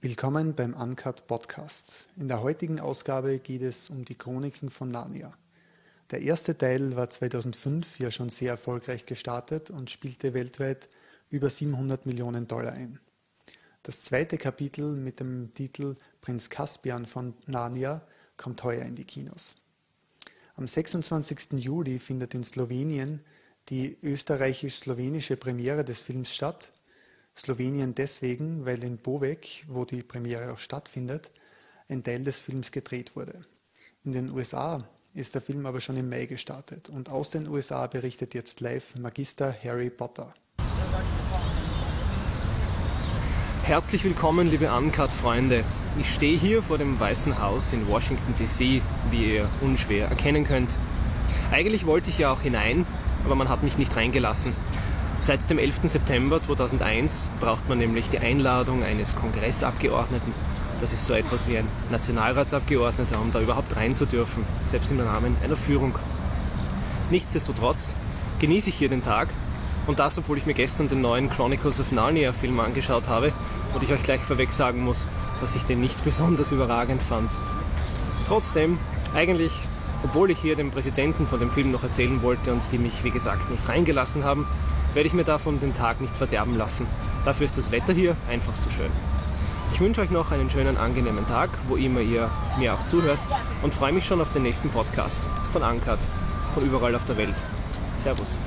Willkommen beim Uncut Podcast. In der heutigen Ausgabe geht es um die Chroniken von Narnia. Der erste Teil war 2005 ja schon sehr erfolgreich gestartet und spielte weltweit über 700 Millionen Dollar ein. Das zweite Kapitel mit dem Titel Prinz Caspian von Narnia kommt heuer in die Kinos. Am 26. Juli findet in Slowenien die österreichisch-slowenische Premiere des Films statt Slowenien deswegen, weil in Bovec, wo die Premiere auch stattfindet, ein Teil des Films gedreht wurde. In den USA ist der Film aber schon im Mai gestartet und aus den USA berichtet jetzt live Magister Harry Potter. Herzlich willkommen, liebe Uncut-Freunde. Ich stehe hier vor dem Weißen Haus in Washington, D.C., wie ihr unschwer erkennen könnt. Eigentlich wollte ich ja auch hinein, aber man hat mich nicht reingelassen. Seit dem 11. September 2001 braucht man nämlich die Einladung eines Kongressabgeordneten. Das ist so etwas wie ein Nationalratsabgeordneter, um da überhaupt rein zu dürfen, selbst im Rahmen einer Führung. Nichtsdestotrotz genieße ich hier den Tag und das, obwohl ich mir gestern den neuen Chronicles of Narnia Film angeschaut habe und ich euch gleich vorweg sagen muss, dass ich den nicht besonders überragend fand. Trotzdem, eigentlich, obwohl ich hier dem Präsidenten von dem Film noch erzählen wollte und die mich, wie gesagt, nicht reingelassen haben, werde ich mir davon den Tag nicht verderben lassen. Dafür ist das Wetter hier einfach zu schön. Ich wünsche euch noch einen schönen, angenehmen Tag, wo immer ihr mir auch zuhört und freue mich schon auf den nächsten Podcast von Ankert, von überall auf der Welt. Servus.